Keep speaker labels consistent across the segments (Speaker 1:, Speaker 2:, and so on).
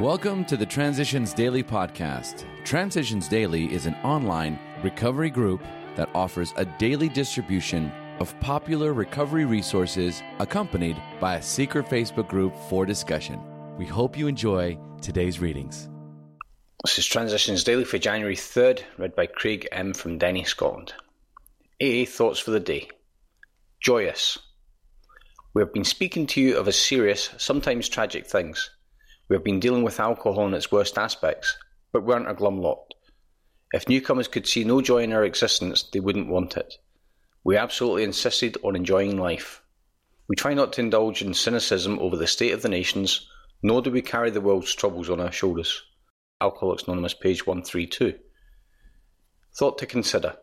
Speaker 1: Welcome to the Transitions Daily podcast. Transitions Daily is an online recovery group that offers a daily distribution of popular recovery resources accompanied by a secret Facebook group for discussion. We hope you enjoy today's readings.
Speaker 2: This is Transitions Daily for January 3rd, read by Craig M. from Denny, Scotland. AA Thoughts for the Day. Joyous. We have been speaking to you of a serious, sometimes tragic things. We have been dealing with alcohol in its worst aspects, but we aren't a glum lot. If newcomers could see no joy in our existence, they wouldn't want it. We absolutely insisted on enjoying life. We try not to indulge in cynicism over the state of the nations, nor do we carry the world's troubles on our shoulders. Alcoholics Anonymous, page 132. Thought to consider.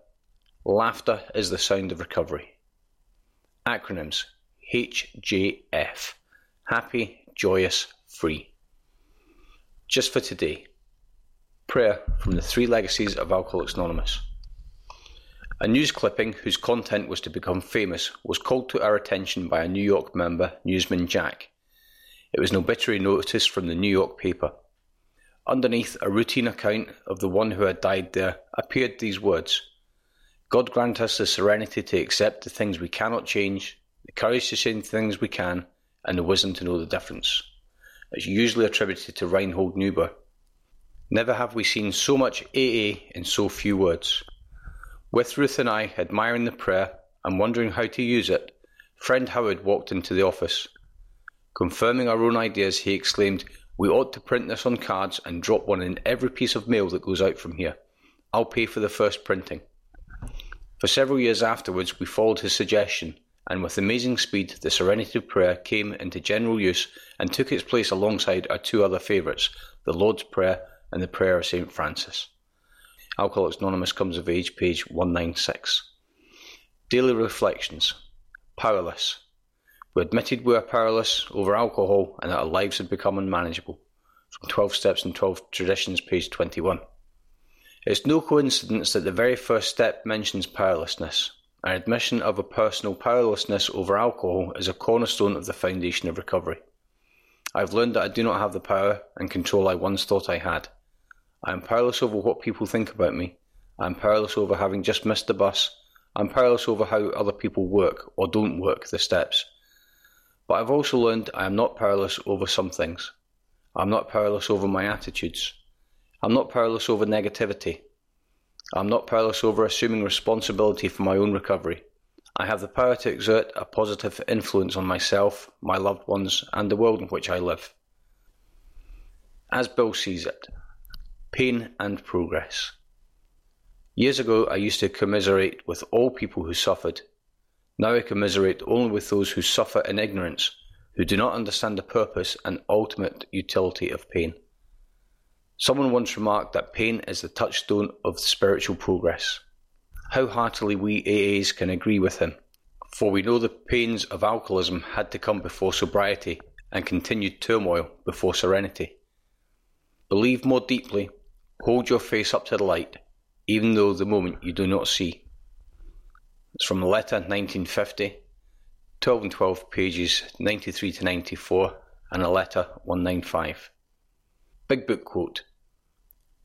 Speaker 2: Laughter is the sound of recovery. Acronyms HJF. Happy, joyous, free. Just for today. Prayer from the Three Legacies of Alcoholics Anonymous. A news clipping whose content was to become famous was called to our attention by a New York member, newsman Jack. It was an obituary notice from the New York paper. Underneath a routine account of the one who had died there appeared these words God grant us the serenity to accept the things we cannot change, the courage to say the things we can, and the wisdom to know the difference. It's usually attributed to Reinhold Niebuhr. Never have we seen so much AA in so few words. With Ruth and I admiring the prayer and wondering how to use it, friend Howard walked into the office. Confirming our own ideas, he exclaimed, We ought to print this on cards and drop one in every piece of mail that goes out from here. I'll pay for the first printing. For several years afterwards, we followed his suggestion and with amazing speed the Serenity Prayer came into general use and took its place alongside our two other favourites, the Lord's Prayer and the Prayer of St. Francis. Alcoholics Anonymous comes of age, page 196. Daily Reflections Powerless. We admitted we were powerless over alcohol and that our lives had become unmanageable. From 12 Steps and 12 Traditions, page 21. It's no coincidence that the very first step mentions powerlessness. An admission of a personal powerlessness over alcohol is a cornerstone of the foundation of recovery. I have learned that I do not have the power and control I once thought I had. I am powerless over what people think about me. I am powerless over having just missed the bus. I am powerless over how other people work or don't work the steps. But I've also learned I am not powerless over some things. I'm not powerless over my attitudes. I'm not powerless over negativity. I am not powerless over assuming responsibility for my own recovery. I have the power to exert a positive influence on myself, my loved ones, and the world in which I live. As Bill sees it, pain and progress. Years ago, I used to commiserate with all people who suffered. Now I commiserate only with those who suffer in ignorance, who do not understand the purpose and ultimate utility of pain. Someone once remarked that pain is the touchstone of spiritual progress. How heartily we AAs can agree with him, for we know the pains of alcoholism had to come before sobriety and continued turmoil before serenity. Believe more deeply, hold your face up to the light, even though the moment you do not see. It's from a letter 1950, 12 and 12 pages 93 to 94, and a letter 195. Big Book quote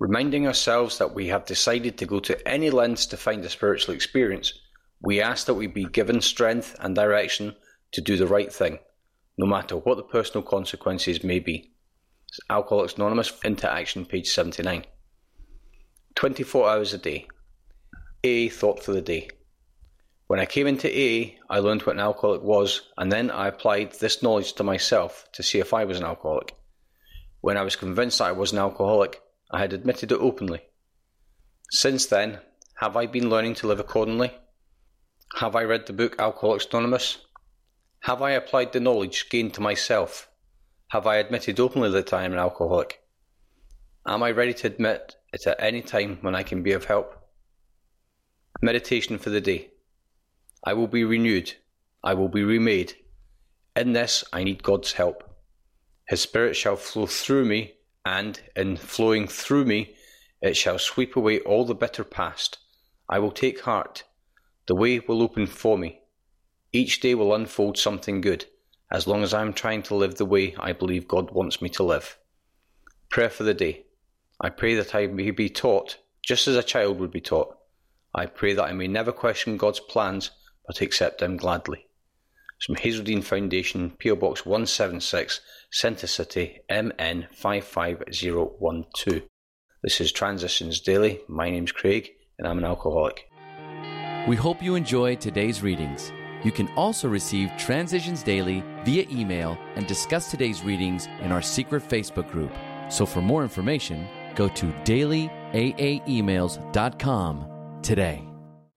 Speaker 2: Reminding ourselves that we have decided to go to any lengths to find a spiritual experience, we ask that we be given strength and direction to do the right thing, no matter what the personal consequences may be. It's Alcoholics Anonymous into action, page 79. 24 hours a day. A thought for the day. When I came into AA, I learned what an alcoholic was, and then I applied this knowledge to myself to see if I was an alcoholic. When I was convinced that I was an alcoholic, I had admitted it openly. Since then, have I been learning to live accordingly? Have I read the book Alcoholics Anonymous? Have I applied the knowledge gained to myself? Have I admitted openly that I am an alcoholic? Am I ready to admit it at any time when I can be of help? Meditation for the day. I will be renewed. I will be remade. In this, I need God's help. His Spirit shall flow through me and, in flowing through me, it shall sweep away all the bitter past. I will take heart. The way will open for me. Each day will unfold something good, as long as I am trying to live the way I believe God wants me to live. Prayer for the day. I pray that I may be taught just as a child would be taught. I pray that I may never question God's plans, but accept them gladly. From Hazelden Foundation, PO Box 176, Centre City, MN 55012. This is Transitions Daily. My name's Craig, and I'm an alcoholic.
Speaker 1: We hope you enjoyed today's readings. You can also receive Transitions Daily via email and discuss today's readings in our secret Facebook group. So for more information, go to dailyaaemails.com today.